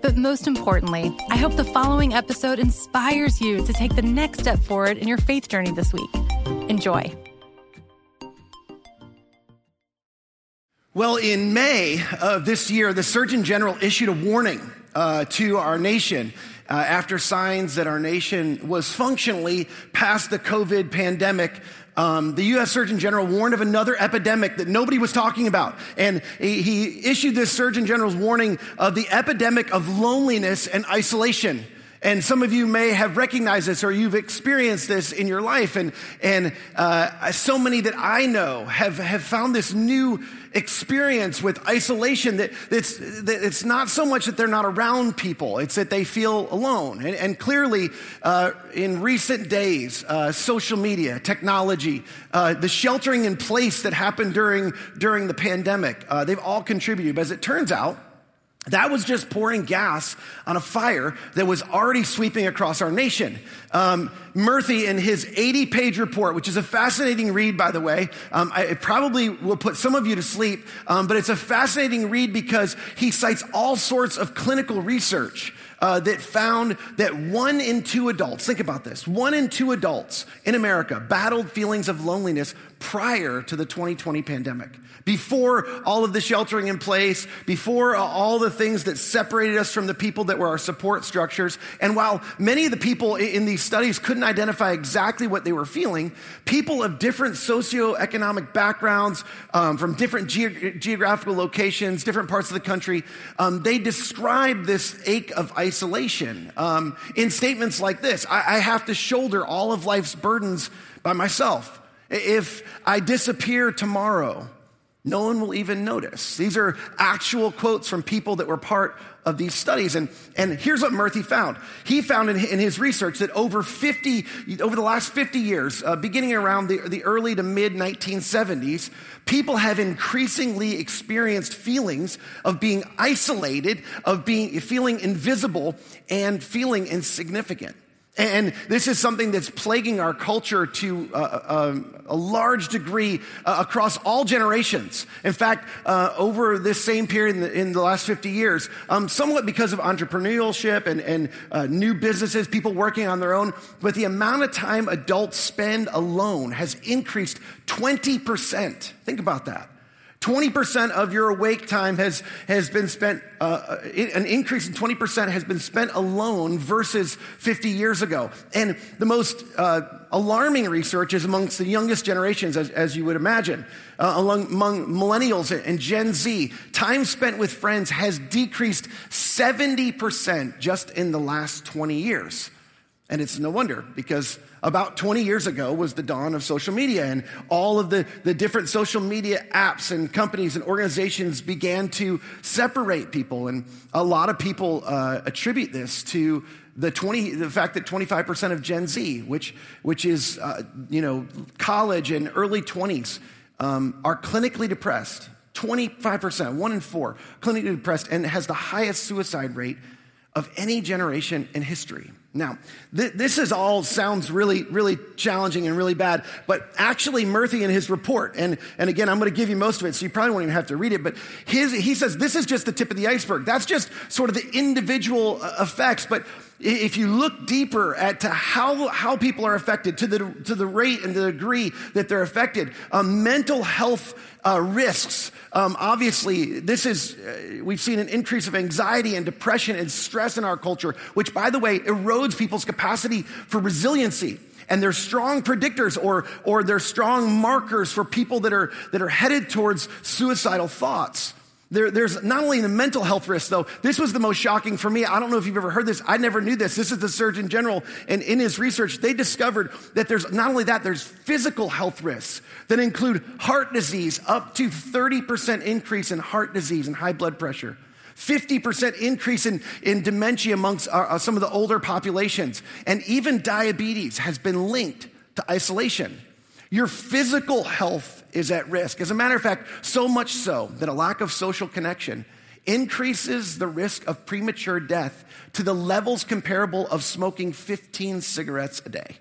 But most importantly, I hope the following episode inspires you to take the next step forward in your faith journey this week. Enjoy. Well, in May of this year, the Surgeon General issued a warning uh, to our nation uh, after signs that our nation was functionally past the COVID pandemic um, the U.S. Surgeon General warned of another epidemic that nobody was talking about. And he, he issued this Surgeon General's warning of the epidemic of loneliness and isolation. And some of you may have recognized this or you've experienced this in your life. And, and uh, so many that I know have, have found this new experience with isolation that, that's, that it's not so much that they're not around people, it's that they feel alone. And, and clearly, uh, in recent days, uh, social media, technology, uh, the sheltering in place that happened during, during the pandemic, uh, they've all contributed. But as it turns out, that was just pouring gas on a fire that was already sweeping across our nation. Um, Murthy, in his 80 page report, which is a fascinating read, by the way, um, I, it probably will put some of you to sleep, um, but it's a fascinating read because he cites all sorts of clinical research. Uh, that found that one in two adults, think about this, one in two adults in America battled feelings of loneliness prior to the 2020 pandemic before all of the sheltering in place, before all the things that separated us from the people that were our support structures. And while many of the people in these studies couldn't identify exactly what they were feeling, people of different socioeconomic backgrounds, um, from different ge- geographical locations, different parts of the country, um, they described this ache of isolation um, in statements like this I-, I have to shoulder all of life's burdens by myself. If I disappear tomorrow, no one will even notice. These are actual quotes from people that were part of these studies. And, and here's what Murthy found. He found in, in his research that over 50, over the last 50 years, uh, beginning around the, the early to mid 1970s, people have increasingly experienced feelings of being isolated, of being, feeling invisible, and feeling insignificant. And this is something that's plaguing our culture to uh, uh, a large degree uh, across all generations. In fact, uh, over this same period in the, in the last 50 years, um, somewhat because of entrepreneurship and, and new businesses, people working on their own, but the amount of time adults spend alone has increased 20%. Think about that. 20% of your awake time has, has been spent, uh, an increase in 20% has been spent alone versus 50 years ago. And the most uh, alarming research is amongst the youngest generations, as, as you would imagine. Uh, among, among millennials and Gen Z, time spent with friends has decreased 70% just in the last 20 years. And it's no wonder because about 20 years ago was the dawn of social media and all of the, the different social media apps and companies and organizations began to separate people. And a lot of people uh, attribute this to the 20, the fact that 25% of Gen Z, which, which is, uh, you know, college and early 20s, um, are clinically depressed. 25%, one in four, clinically depressed, and has the highest suicide rate of any generation in history. Now, th- this is all sounds really, really challenging and really bad, but actually Murthy in his report, and, and again, I'm going to give you most of it, so you probably won't even have to read it, but his, he says this is just the tip of the iceberg. That's just sort of the individual uh, effects, but if you look deeper at to how, how people are affected, to the, to the rate and the degree that they're affected, um, mental health uh, risks. Um, obviously, this is, uh, we've seen an increase of anxiety and depression and stress in our culture, which, by the way, erodes people's capacity for resiliency. And they're strong predictors or, or they're strong markers for people that are, that are headed towards suicidal thoughts. There, there's not only the mental health risk, though. This was the most shocking for me. I don't know if you've ever heard this. I never knew this. This is the Surgeon General, and in his research, they discovered that there's not only that, there's physical health risks that include heart disease, up to 30% increase in heart disease and high blood pressure. 50% increase in, in dementia amongst uh, uh, some of the older populations. And even diabetes has been linked to isolation. Your physical health is at risk. As a matter of fact, so much so that a lack of social connection increases the risk of premature death to the levels comparable of smoking 15 cigarettes a day.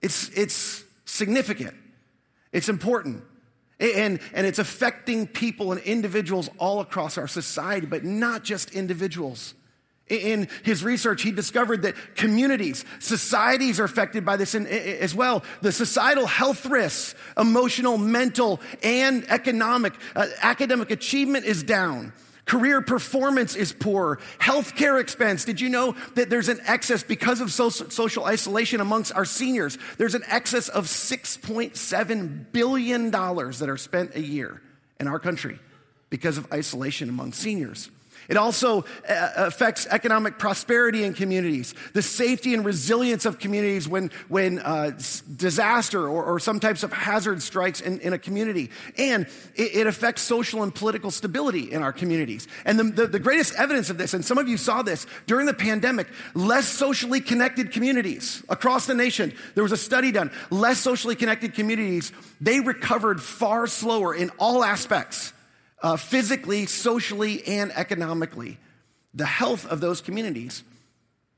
It's, it's significant, it's important. And, and it's affecting people and individuals all across our society, but not just individuals. In his research, he discovered that communities, societies are affected by this as well. The societal health risks, emotional, mental, and economic. Uh, academic achievement is down. Career performance is poor. Healthcare expense. Did you know that there's an excess because of social isolation amongst our seniors? There's an excess of $6.7 billion that are spent a year in our country because of isolation among seniors. It also uh, affects economic prosperity in communities, the safety and resilience of communities when, when uh, disaster or, or, some types of hazard strikes in, in a community. And it, it, affects social and political stability in our communities. And the, the, the greatest evidence of this, and some of you saw this during the pandemic, less socially connected communities across the nation. There was a study done. Less socially connected communities, they recovered far slower in all aspects uh, physically, socially, and economically. The health of those communities,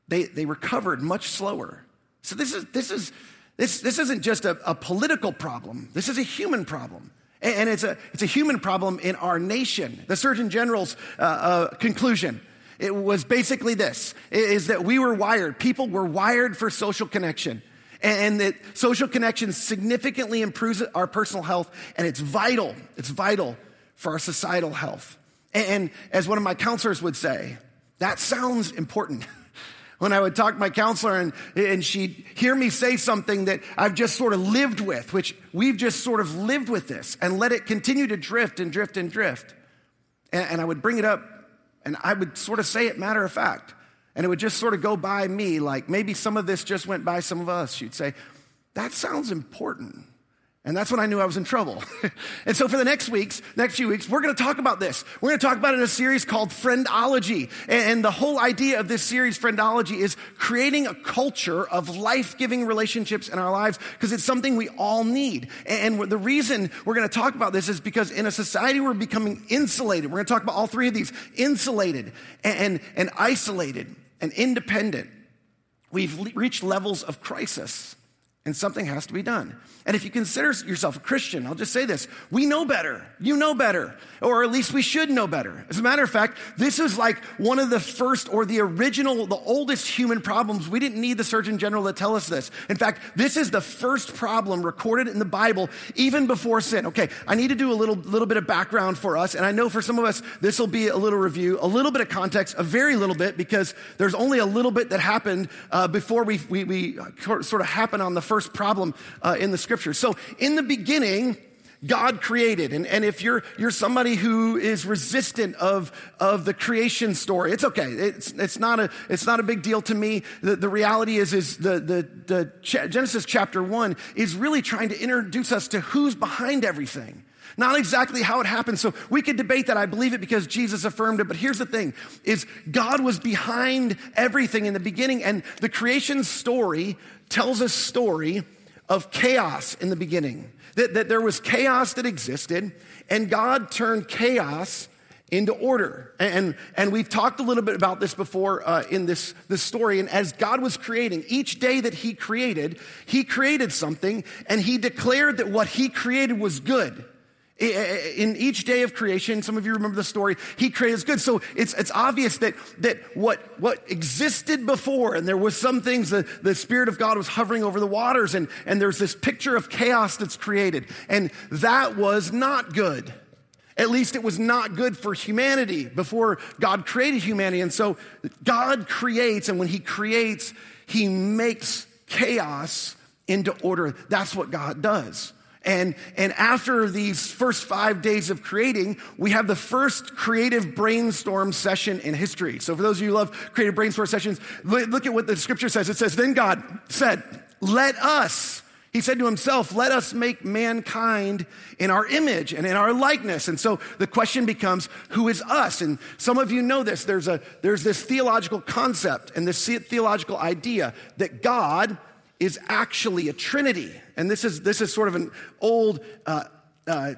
they, they recovered much slower. So this is, this is, this, this isn't just a, a political problem. This is a human problem. And it's a, it's a human problem in our nation. The Surgeon General's uh, uh, conclusion it was basically this, is that we were wired, people were wired for social connection. And that social connection significantly improves our personal health, and it's vital, it's vital for our societal health. And as one of my counselors would say, that sounds important. when I would talk to my counselor and, and she'd hear me say something that I've just sort of lived with, which we've just sort of lived with this and let it continue to drift and drift and drift. And, and I would bring it up and I would sort of say it matter of fact. And it would just sort of go by me like maybe some of this just went by some of us. She'd say, that sounds important. And that's when I knew I was in trouble. and so for the next weeks, next few weeks, we're going to talk about this. We're going to talk about it in a series called Friendology. And the whole idea of this series, Friendology, is creating a culture of life-giving relationships in our lives because it's something we all need. And the reason we're going to talk about this is because in a society we're becoming insulated. We're going to talk about all three of these. Insulated and, and, isolated and independent. We've reached levels of crisis and something has to be done. And if you consider yourself a Christian, I'll just say this we know better. You know better. Or at least we should know better. As a matter of fact, this is like one of the first or the original, the oldest human problems. We didn't need the Surgeon General to tell us this. In fact, this is the first problem recorded in the Bible even before sin. Okay, I need to do a little, little bit of background for us. And I know for some of us, this will be a little review, a little bit of context, a very little bit, because there's only a little bit that happened uh, before we, we, we, sort of happened on the first problem uh, in the scripture. So in the beginning, God created. And, and if you're, you're somebody who is resistant of, of the creation story, it's okay. It's, it's, not, a, it's not a big deal to me. The, the reality is, is the, the, the Genesis chapter one is really trying to introduce us to who's behind everything. Not exactly how it happened. So we could debate that. I believe it because Jesus affirmed it. But here's the thing is God was behind everything in the beginning. And the creation story tells a story of chaos in the beginning. That, that there was chaos that existed, and God turned chaos into order. And, and we've talked a little bit about this before uh, in this, this story. And as God was creating, each day that He created, He created something, and He declared that what He created was good. In each day of creation, some of you remember the story, he created good. So it's, it's obvious that, that what, what existed before, and there was some things, the, the Spirit of God was hovering over the waters, and, and there's this picture of chaos that's created. And that was not good. At least it was not good for humanity before God created humanity. And so God creates, and when he creates, he makes chaos into order. That's what God does. And, and after these first five days of creating, we have the first creative brainstorm session in history. So for those of you who love creative brainstorm sessions, look at what the scripture says. It says, then God said, let us he said to himself, Let us make mankind in our image and in our likeness. And so the question becomes, Who is us? And some of you know this. There's, a, there's this theological concept and this theological idea that God is actually a trinity. And this is, this is sort of an old uh, uh,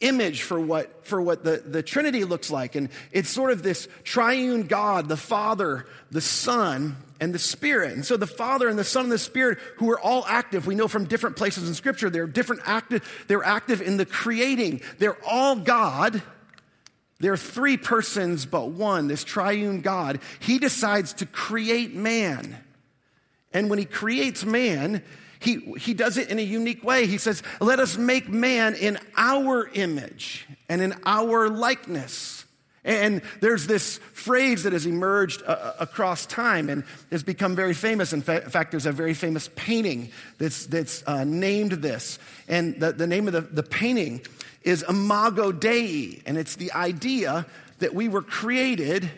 image for what, for what the, the Trinity looks like. And it's sort of this triune God, the Father, the Son, and the Spirit. And so the Father and the Son and the Spirit, who are all active, we know from different places in Scripture, they're different active, they're active in the creating. They're all God. They're three persons, but one, this triune God. He decides to create man. And when he creates man, he, he does it in a unique way. He says, Let us make man in our image and in our likeness. And there's this phrase that has emerged uh, uh, across time and has become very famous. In, fa- fact, there's a very famous painting that's, that's uh, named this. And the, the name of the, the painting is Imago Dei. And it's the idea that we were created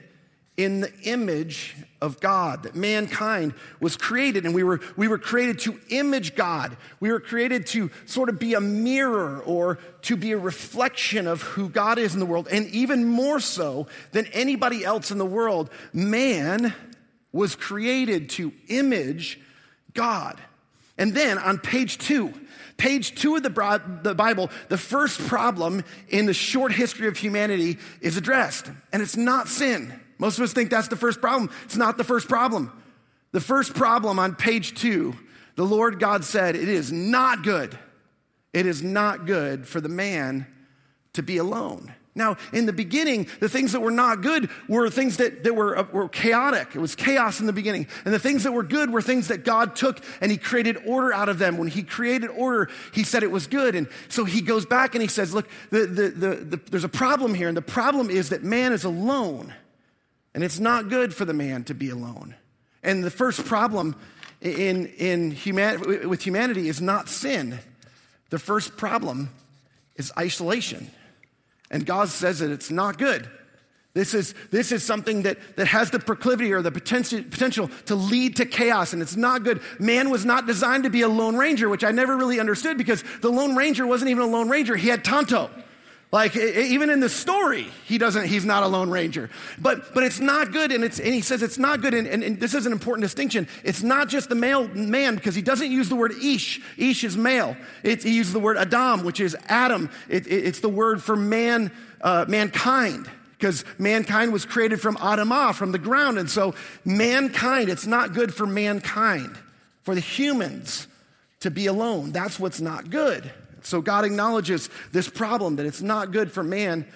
in the image of God, that mankind was created and we were, we were created to image God. We were created to sort of be a mirror or to be a reflection of who God is in the world. And even more so than anybody else in the world, man was created to image God. And then on page two, page two of the, the Bible, the first problem in the short history of humanity is addressed, and it's not sin. Most of us think that's the first problem. It's not the first problem. The first problem on page two, the Lord God said, It is not good. It is not good for the man to be alone. Now, in the beginning, the things that were not good were things that, that were, uh, were chaotic. It was chaos in the beginning. And the things that were good were things that God took and He created order out of them. When He created order, He said it was good. And so He goes back and He says, Look, the, the, the, there's a problem here. And the problem is that man is alone. And it's not good for the man to be alone. And the first problem in, in human, with humanity is not sin. The first problem is isolation. And God says that it's not good. This is, this is something that, that has the proclivity or the potential, potential to lead to chaos, and it's not good. Man was not designed to be a lone ranger, which I never really understood because the lone ranger wasn't even a lone ranger. He had Tonto. Like even in the story, he doesn't, he's not a lone ranger. But, but it's not good. And it's, and he says it's not good. And, and, and this is an important distinction. It's not just the male man because he doesn't use the word ish. Ish is male. It, he uses the word Adam, which is Adam. It, it, it's the word for man, uh, mankind because mankind was created from Adamah, from the ground. And so mankind, it's not good for mankind, for the humans to be alone. That's what's not good. So God acknowledges this problem that it's not good for man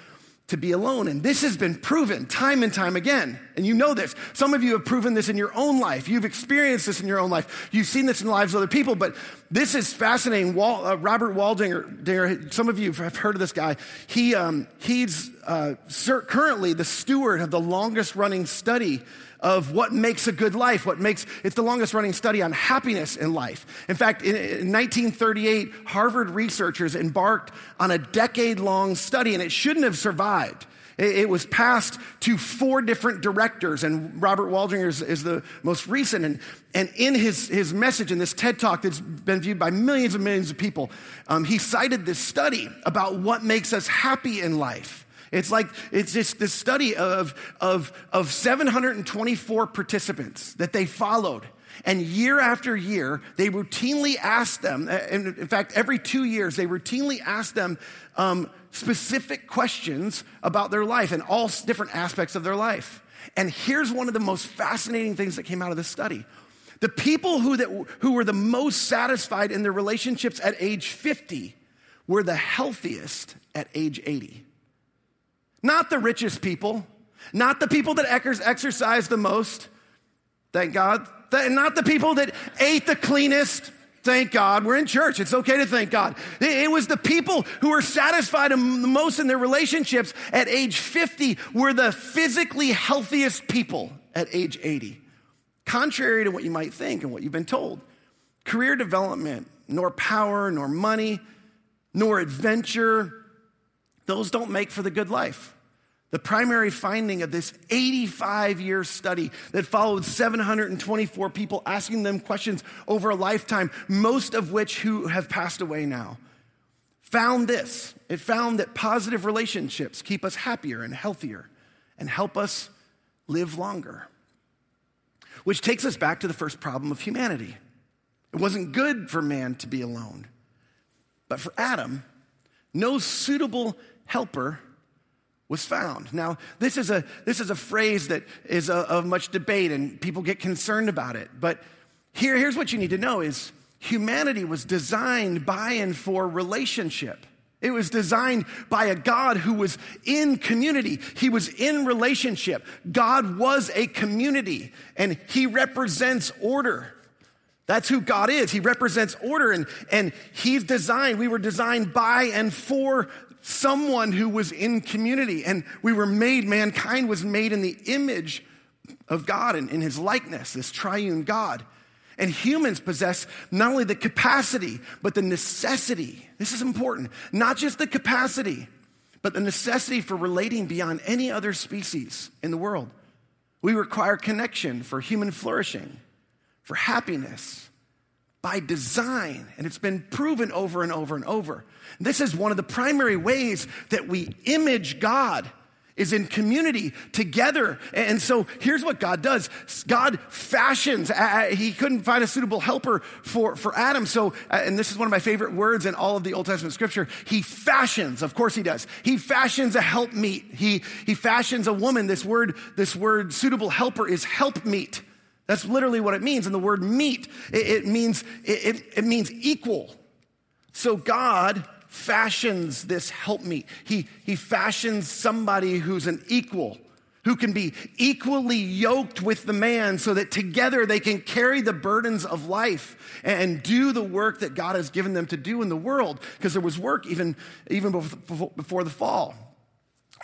to be alone. And this has been proven time and time again. And you know this. Some of you have proven this in your own life. You've experienced this in your own life. You've seen this in the lives of other people. But this is fascinating. Wal, uh, Robert Waldinger, some of you have heard of this guy. He, um, he's uh, currently the steward of the longest running study of what makes a good life, what makes, it's the longest running study on happiness in life. In fact, in, in 1938, Harvard researchers embarked on a decade long study and it shouldn't have survived. It, it was passed to four different directors, and Robert Waldinger is, is the most recent. And, and in his, his message in this TED Talk that's been viewed by millions and millions of people, um, he cited this study about what makes us happy in life. It's like, it's just this study of, of, of 724 participants that they followed. And year after year, they routinely asked them, and in fact, every two years, they routinely asked them um, specific questions about their life and all different aspects of their life. And here's one of the most fascinating things that came out of this study. The people who, that, who were the most satisfied in their relationships at age 50 were the healthiest at age 80. Not the richest people, not the people that exercise the most, thank God. Not the people that ate the cleanest, thank God. We're in church. It's okay to thank God. It was the people who were satisfied the most in their relationships at age 50 were the physically healthiest people at age 80. Contrary to what you might think and what you've been told, career development, nor power, nor money, nor adventure, those don't make for the good life. The primary finding of this 85 year study that followed 724 people asking them questions over a lifetime, most of which who have passed away now, found this. It found that positive relationships keep us happier and healthier and help us live longer. Which takes us back to the first problem of humanity. It wasn't good for man to be alone. But for Adam, no suitable helper was found. Now, this is a, this is a phrase that is a, of much debate and people get concerned about it. But here, here's what you need to know is humanity was designed by and for relationship. It was designed by a God who was in community. He was in relationship. God was a community and he represents order. That's who God is. He represents order and, and he's designed, we were designed by and for someone who was in community. And we were made, mankind was made in the image of God and in his likeness, this triune God. And humans possess not only the capacity, but the necessity. This is important. Not just the capacity, but the necessity for relating beyond any other species in the world. We require connection for human flourishing, for happiness, by design. And it's been proven over and over and over. This is one of the primary ways that we image God is in community together. And so here's what God does. God fashions, he couldn't find a suitable helper for, for Adam. So, and this is one of my favorite words in all of the Old Testament scripture. He fashions, of course he does. He fashions a helpmeet. He, he fashions a woman. This word, this word suitable helper is helpmeet. That's literally what it means. And the word meet, it, it means, it, it, means equal. So God fashions this helpmeet. He, he fashions somebody who's an equal, who can be equally yoked with the man so that together they can carry the burdens of life and do the work that God has given them to do in the world. Because there was work even, even before the fall.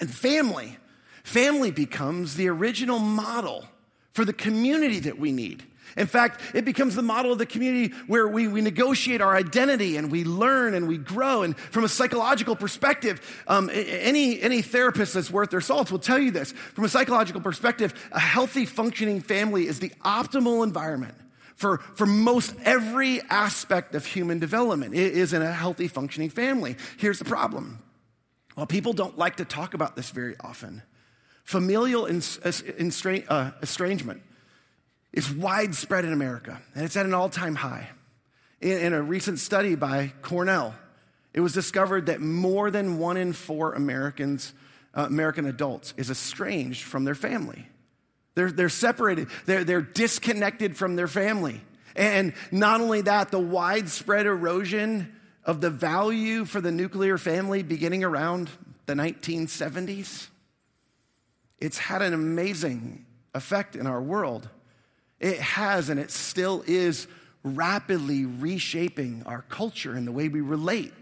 And family, family becomes the original model for the community that we need. In fact, it becomes the model of the community where we, we negotiate our identity and we learn and we grow. And from a psychological perspective, um, any, any therapist that's worth their salt will tell you this. From a psychological perspective, a healthy, functioning family is the optimal environment for, for most every aspect of human development. It is in a healthy, functioning family. Here's the problem. Well, people don't like to talk about this very often. Familial uh, estrangement is widespread in America, and it's at an all time high. In, a recent study by Cornell, it was discovered that more than one in four Americans, uh, American adults is estranged from their family. They're, they're separated, they're, they're disconnected from their family. And not only that, the widespread erosion of the value for the nuclear family beginning around the 1970s, it's had an amazing effect in our world. It has and it still is rapidly reshaping our culture and the way we relate.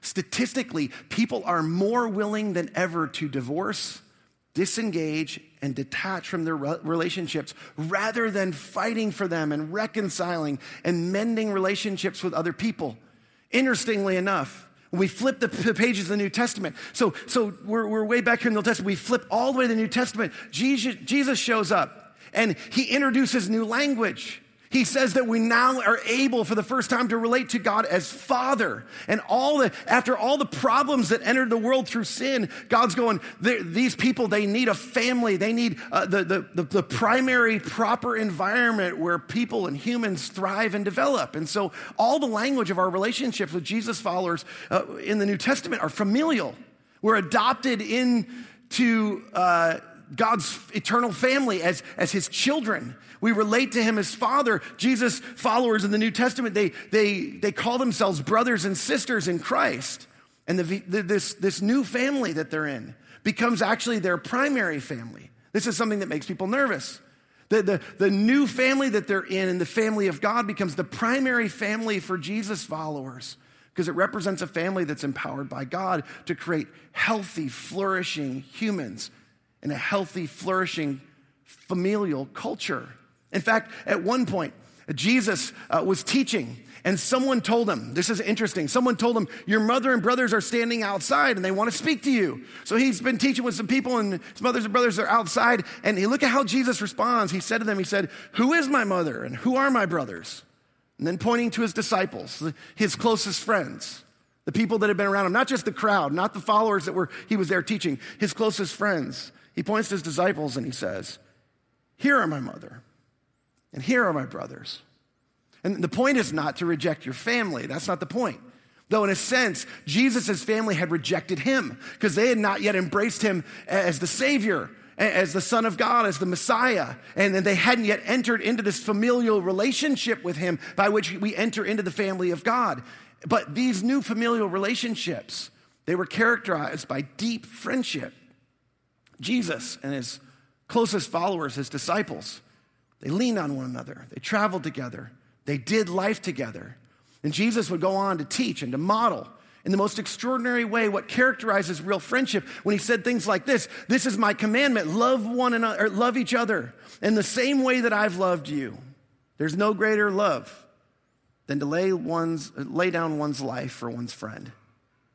Statistically, people are more willing than ever to divorce, disengage, and detach from their relationships rather than fighting for them and reconciling and mending relationships with other people. Interestingly enough, we flip the pages of the New Testament, so, so we're, we're way back here in the Old Testament, we flip all the way to the New Testament, Jesus, Jesus shows up and he introduces new language. He says that we now are able for the first time to relate to God as Father. And all the, after all the problems that entered the world through sin, God's going, these people, they need a family. They need uh, the, the, the, the primary proper environment where people and humans thrive and develop. And so all the language of our relationships with Jesus followers uh, in the New Testament are familial. We're adopted into, uh, God's eternal family as, as his children. We relate to him as father. Jesus followers in the New Testament, they, they, they call themselves brothers and sisters in Christ. And the, the, this, this new family that they're in becomes actually their primary family. This is something that makes people nervous. The, the, the new family that they're in and the family of God becomes the primary family for Jesus followers because it represents a family that's empowered by God to create healthy, flourishing humans and a healthy, flourishing familial culture. In fact, at one point, Jesus uh, was teaching, And someone told him, this is interesting. Someone told him, Your mother and brothers are standing outside and they want to speak to you. So he's been teaching with some people, and his mothers and brothers are outside. And he, look at how Jesus responds. He said to them, He said, Who is my mother and who are my brothers? And then pointing to his disciples, his closest friends, the people that had been around him, not just the crowd, not the followers that were he was there teaching, his closest friends. He points to his disciples and he says, Here are my mother, and here are my brothers. And the point is not to reject your family. That's not the point. Though, in a sense, Jesus' family had rejected him because they had not yet embraced him as the Savior, as the Son of God, as the Messiah. And they hadn't yet entered into this familial relationship with him by which we enter into the family of God. But these new familial relationships, they were characterized by deep friendship. Jesus and his closest followers, his disciples, they leaned on one another, they traveled together. They did life together. And Jesus would go on to teach and to model in the most extraordinary way what characterizes real friendship when he said things like this This is my commandment love one another, love each other in the same way that I've loved you. There's no greater love than to lay, one's, lay down one's life for one's friend.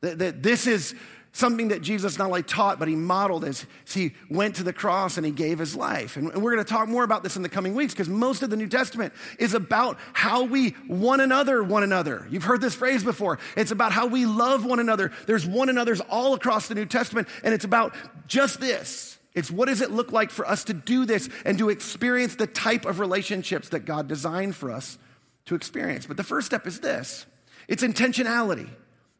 That, this is something that Jesus not only taught, but he modeled as he went to the cross and he gave his life. And we're going to talk more about this in the coming weeks because most of the New Testament is about how we one another one another. You've heard this phrase before. It's about how we love one another. There's one another's all across the New Testament, and it's about just this. It's what does it look like for us to do this and to experience the type of relationships that God designed for us to experience. But the first step is this it's intentionality.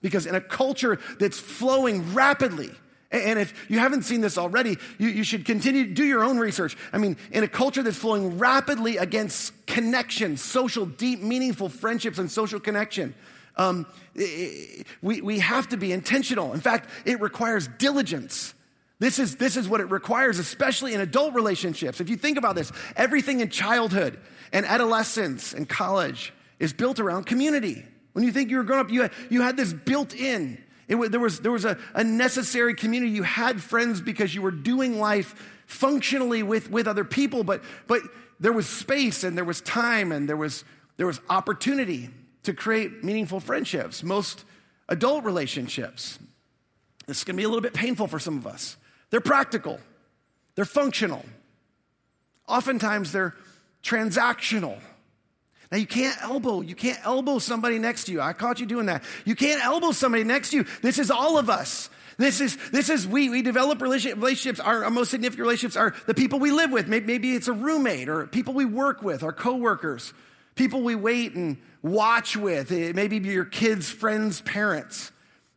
Because in a culture that's flowing rapidly, and if you haven't seen this already, you, you, should continue to do your own research. I mean, in a culture that's flowing rapidly against connection, social, deep, meaningful friendships and social connection, um, we, we have to be intentional. In fact, it requires diligence. This is, this is what it requires, especially in adult relationships. If you think about this, everything in childhood and adolescence and college is built around community. When you think you were growing up, you had, you had this built in. It, there was, there was a, a necessary community. You had friends because you were doing life functionally with, with other people, but, but there was space and there was time and there was, there was opportunity to create meaningful friendships. Most adult relationships, this is going to be a little bit painful for some of us. They're practical, they're functional. Oftentimes, they're transactional. Now you can't elbow, you can't elbow somebody next to you. I caught you doing that. You can't elbow somebody next to you. This is all of us. This is, this is, we, we develop relationships. Our, our most significant relationships are the people we live with. Maybe, maybe it's a roommate or people we work with, our coworkers, people we wait and watch with. It may be your kids' friends' parents.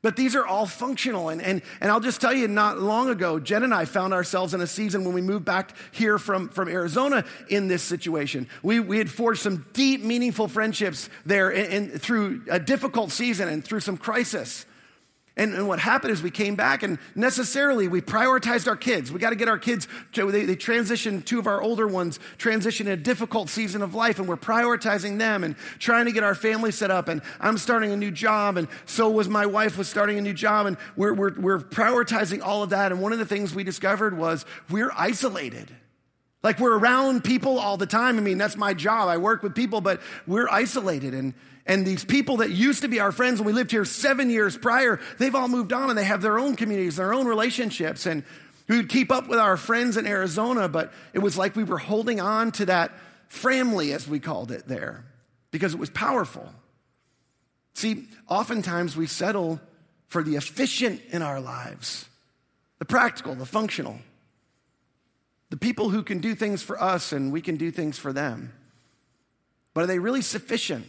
But these are all functional. And, and, and I'll just tell you, not long ago, Jen and I found ourselves in a season when we moved back here from, from Arizona in this situation. We, we had forged some deep, meaningful friendships there in, through a difficult season and through some crisis. And, and, what happened is we came back and necessarily we prioritized our kids. We got to get our kids, to, they, they transitioned, two of our older ones transitioned in a difficult season of life and we're prioritizing them and trying to get our family set up. And I'm starting a new job and so was my wife was starting a new job and we're, we're, we're prioritizing all of that. And one of the things we discovered was we're isolated. Like we're around people all the time. I mean, that's my job. I work with people, but we're isolated and and these people that used to be our friends when we lived here seven years prior, they've all moved on and they have their own communities, and their own relationships. And we would keep up with our friends in Arizona, but it was like we were holding on to that family, as we called it there, because it was powerful. See, oftentimes we settle for the efficient in our lives, the practical, the functional, the people who can do things for us and we can do things for them. But are they really sufficient?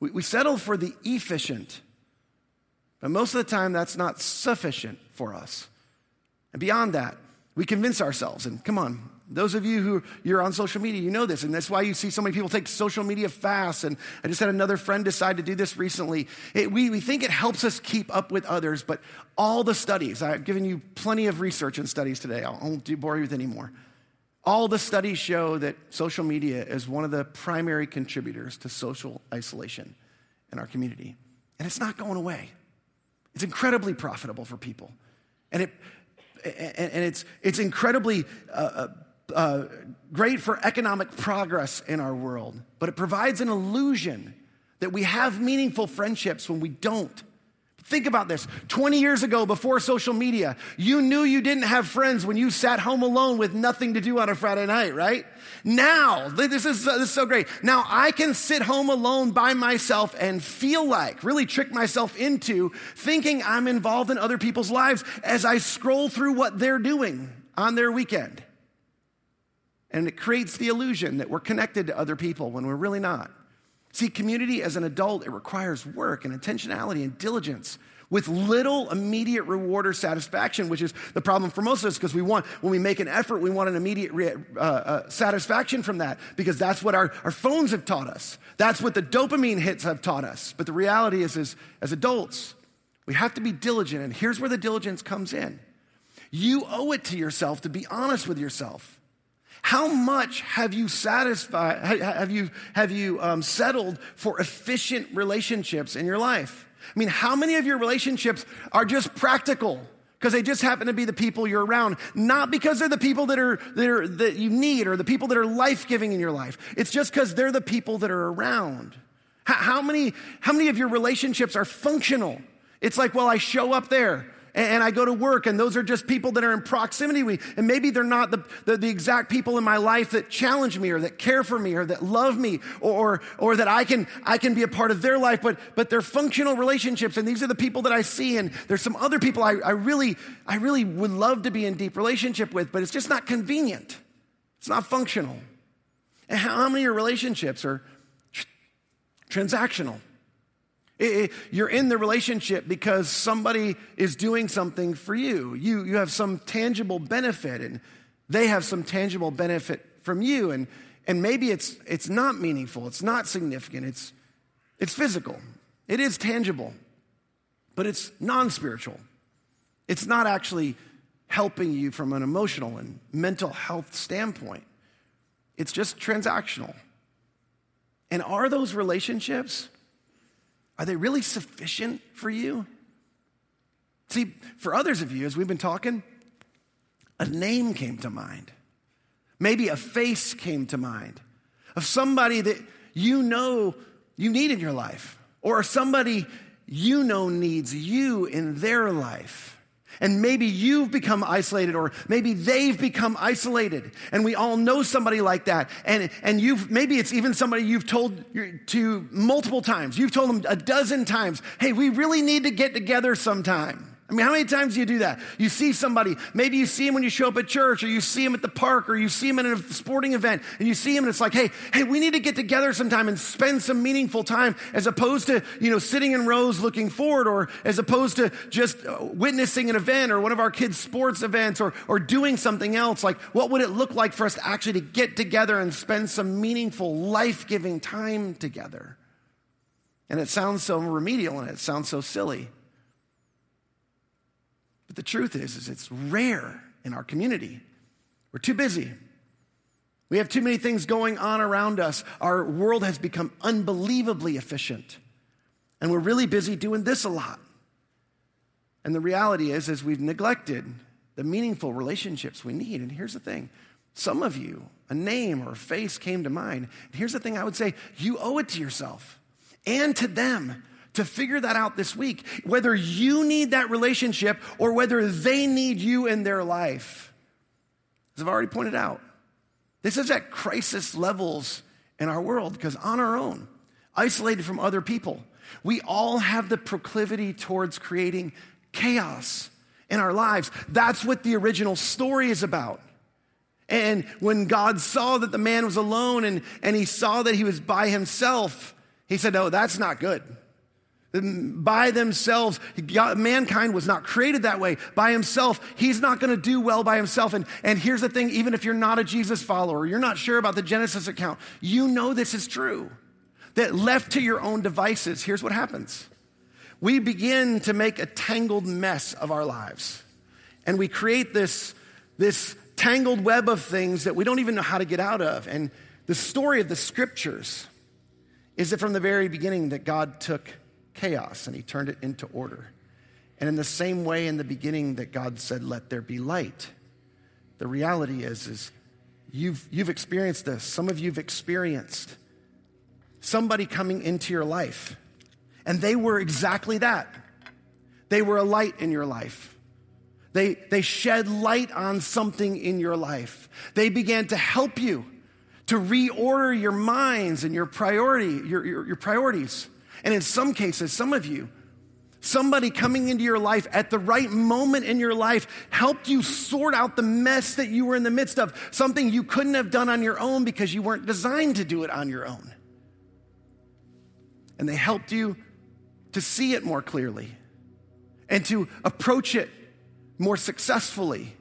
We, we settle for the efficient, but most of the time that's not sufficient for us. And beyond that, we convince ourselves, and come on, those of you who you're on social media, you know this, and that's why you see so many people take social media fast. And I just had another friend decide to do this recently. It, we, we think it helps us keep up with others, but all the studies, I've given you plenty of research and studies today. I won't bore you with any more. All the studies show that social media is one of the primary contributors to social isolation in our community. And it's not going away. It's incredibly profitable for people. And, it, and it's, it's incredibly uh, uh, uh, great for economic progress in our world. But it provides an illusion that we have meaningful friendships when we don't. Think about this. 20 years ago, before social media, you knew you didn't have friends when you sat home alone with nothing to do on a Friday night, right? Now, this is, this is so great. Now I can sit home alone by myself and feel like, really trick myself into thinking I'm involved in other people's lives as I scroll through what they're doing on their weekend. And it creates the illusion that we're connected to other people when we're really not. See, community as an adult, it requires work and intentionality and diligence with little immediate reward or satisfaction, which is the problem for most of us because we want, when we make an effort, we want an immediate re- uh, uh, satisfaction from that because that's what our, our phones have taught us. That's what the dopamine hits have taught us. But the reality is, is, as adults, we have to be diligent. And here's where the diligence comes in you owe it to yourself to be honest with yourself. How much have you satisfied, have you, have you um, settled for efficient relationships in your life? I mean, how many of your relationships are just practical? Because they just happen to be the people you're around, not because they're the people that are, that are that you need or the people that are life giving in your life. It's just because they're the people that are around. How, how, many, how many of your relationships are functional? It's like, well, I show up there and I go to work, and those are just people that are in proximity with me. And maybe they're not the, the, the, exact people in my life that challenge me or that care for me or that love me or, or that I can, I can be a part of their life, but, but they're functional relationships. And these are the people that I see. And there's some other people I, I, really, I really would love to be in deep relationship with, but it's just not convenient. It's not functional. And how, how many of your relationships are transactional? You're in the relationship because somebody is doing something for you. you. You have some tangible benefit, and they have some tangible benefit from you. And, and maybe it's, it's not meaningful, it's not significant, it's, it's physical, it is tangible, but it's non spiritual. It's not actually helping you from an emotional and mental health standpoint, it's just transactional. And are those relationships? Are they really sufficient for you? See, for others of you, as we've been talking, a name came to mind. Maybe a face came to mind of somebody that you know you need in your life, or somebody you know needs you in their life. And maybe you've become isolated or maybe they've become isolated. And we all know somebody like that. And, and you've, maybe it's even somebody you've told to multiple times. You've told them a dozen times, hey, we really need to get together sometime. I mean, how many times do you do that? You see somebody, maybe you see him when you show up at church, or you see him at the park, or you see him at a sporting event, and you see him, and it's like, hey, hey, we need to get together sometime and spend some meaningful time, as opposed to, you know, sitting in rows looking forward, or as opposed to just uh, witnessing an event or one of our kids' sports events, or, or doing something else. Like, what would it look like for us to actually to get together and spend some meaningful, life giving time together? And it sounds so remedial and it sounds so silly. But the truth is, is it's rare in our community. We're too busy. We have too many things going on around us. Our world has become unbelievably efficient. And we're really busy doing this a lot. And the reality is, is we've neglected the meaningful relationships we need. And here's the thing. Some of you, a name or a face came to mind. And here's the thing I would say, you owe it to yourself and to them to figure that out this week, whether you need that relationship or whether they need you in their life. As I've already pointed out, this is at crisis levels in our world because on our own, isolated from other people, we all have the proclivity towards creating chaos in our lives. That's what the original story is about. And when God saw that the man was alone and, and he saw that he was by himself, he said, No, that's not good by themselves. God, mankind was not created that way. By himself, he's not going to do well by himself. And, and here's the thing even if you're not a Jesus follower, you're not sure about the Genesis account, you know this is true. That left to your own devices, here's what happens we begin to make a tangled mess of our lives. And we create this, this tangled web of things that we don't even know how to get out of. And the story of the scriptures is that from the very beginning that God took chaos and he turned it into order. And in the same way, in the beginning, that God said, Let there be light, the reality is, is you've, you've experienced this. Some of you have experienced somebody coming into your life. And they were exactly that. They were a light in your life. They, they shed light on something in your life. They began to help you to reorder your minds and your priority, your, your, your priorities. And in some cases, some of you, somebody coming into your life at the right moment in your life helped you sort out the mess that you were in the midst of, something you couldn't have done on your own because you weren't designed to do it on your own. And they helped you to see it more clearly and to approach it more successfully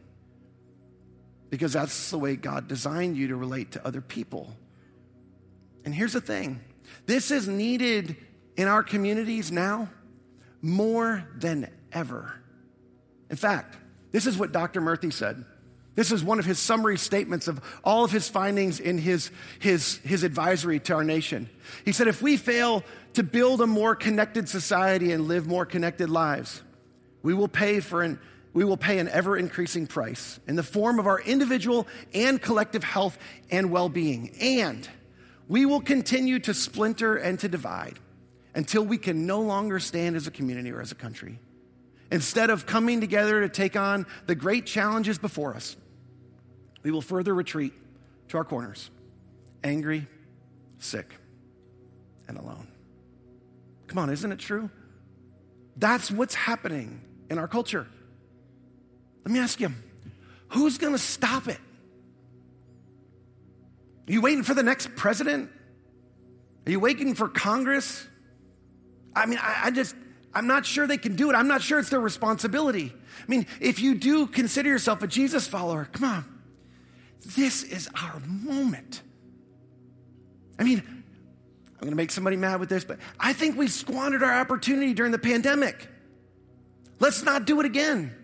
because that's the way God designed you to relate to other people. And here's the thing this is needed in our communities now more than ever. In fact, this is what Dr. Murthy said. This is one of his summary statements of all of his findings in his, his, his advisory to our nation. He said, If we fail to build a more connected society and live more connected lives, we will pay for an we will pay an ever increasing price in the form of our individual and collective health and well being. And we will continue to splinter and to divide until we can no longer stand as a community or as a country. Instead of coming together to take on the great challenges before us, we will further retreat to our corners, angry, sick, and alone. Come on, isn't it true? That's what's happening in our culture. Let me ask you who's going to stop it? Are you waiting for the next president? Are you waiting for Congress? I mean, I, I, just, I'm not sure they can do it. I'm not sure it's their responsibility. I mean, if you do consider yourself a Jesus follower, come on. This is our moment. I mean, I'm going to make somebody mad with this, but I think we squandered our opportunity during the pandemic. Let's not do it again.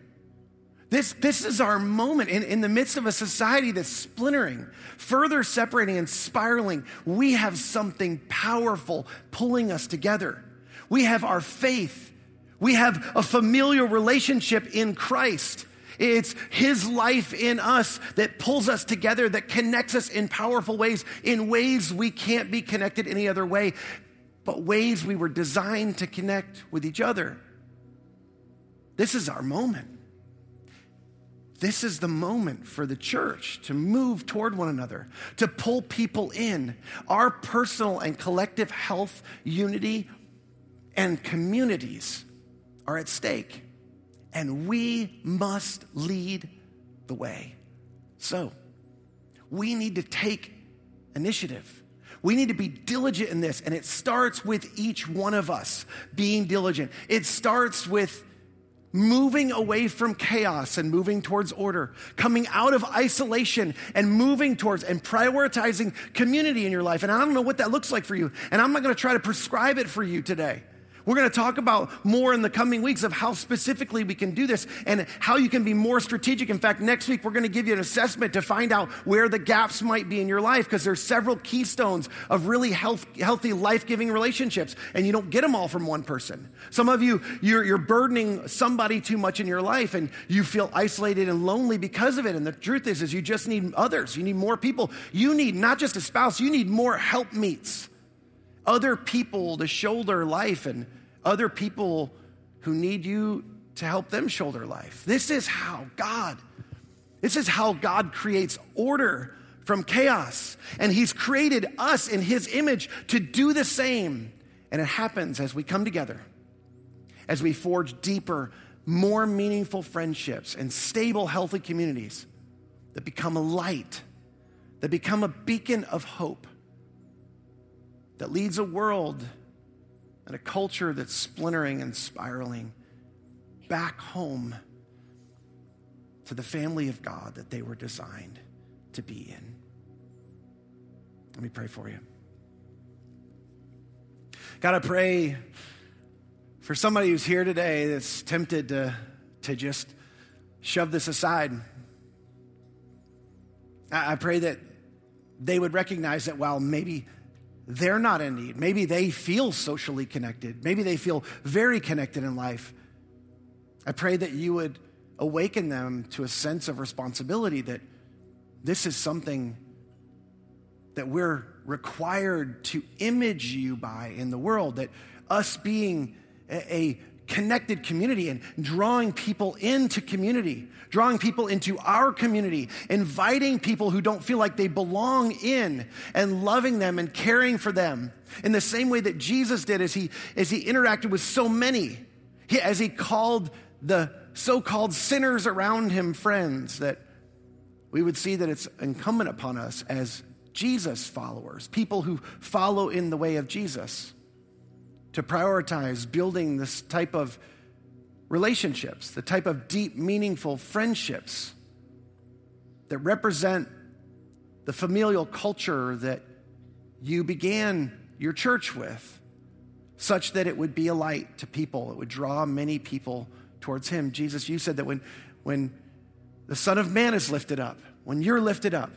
This, this is our moment in, in the midst of a society that's splintering, further separating and spiraling. We have something powerful pulling us together. We have our faith. We have a familial relationship in Christ. It's His life in us that pulls us together, that connects us in powerful ways, in ways we can't be connected any other way, but ways we were designed to connect with each other. This is our moment. This is the moment for the church to move toward one another, to pull people in. Our personal and collective health, unity, and communities are at stake, and we must lead the way. So, we need to take initiative. We need to be diligent in this, and it starts with each one of us being diligent. It starts with moving away from chaos and moving towards order, coming out of isolation and moving towards and prioritizing community in your life. And I don't know what that looks like for you. And I'm not going to try to prescribe it for you today. We're going to talk about more in the coming weeks of how specifically we can do this and how you can be more strategic. In fact, next week we're going to give you an assessment to find out where the gaps might be in your life because there's several keystones of really health, healthy, life-giving relationships, and you don't get them all from one person. Some of you, you're, you're burdening somebody too much in your life, and you feel isolated and lonely because of it. And the truth is, is you just need others. You need more people. You need not just a spouse. You need more helpmeets other people to shoulder life and other people who need you to help them shoulder life. This is how God, this is how God creates order from chaos. And He's created us in His image to do the same. And it happens as we come together, as we forge deeper, more meaningful friendships and stable, healthy communities that become a light, that become a beacon of hope that leads a world and a culture that's splintering and spiraling back home to the family of God that they were designed to be in. Let me pray for you. God, I pray for somebody who's here today that's tempted to, to just shove this aside. I pray that they would recognize that while maybe they're not in need. Maybe they feel socially connected. Maybe they feel very connected in life. I pray that you would awaken them to a sense of responsibility that this is something that we're required to image you by in the world, that us being a, connected community and drawing people into community, drawing people into our community, inviting people who don't feel like they belong in and loving them and caring for them in the same way that Jesus did as he, as he interacted with so many, he, as he called the so called sinners around him friends, that we would see that it's incumbent upon us as Jesus followers, people who follow in the way of Jesus to prioritize building this type of relationships, the type of deep, meaningful friendships that represent the familial culture that you began your church with, such that it would be a light to people. It would draw many people towards Him. Jesus, you said that when, when the Son of Man is lifted up, when you're lifted up,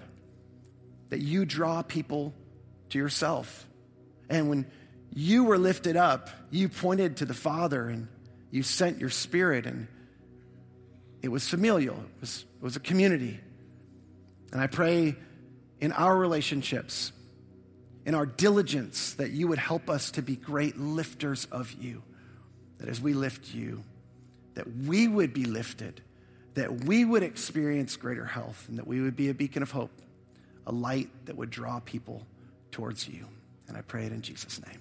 that you draw people to yourself. And when you were lifted up, you pointed to the Father and you sent your Spirit, and it was familial, it was, it was a community. And I pray in our relationships, in our diligence, that you would help us to be great lifters of you. That as we lift you, that we would be lifted, that we would experience greater health, and that we would be a beacon of hope, a light that would draw people towards you. And I pray it in Jesus' name.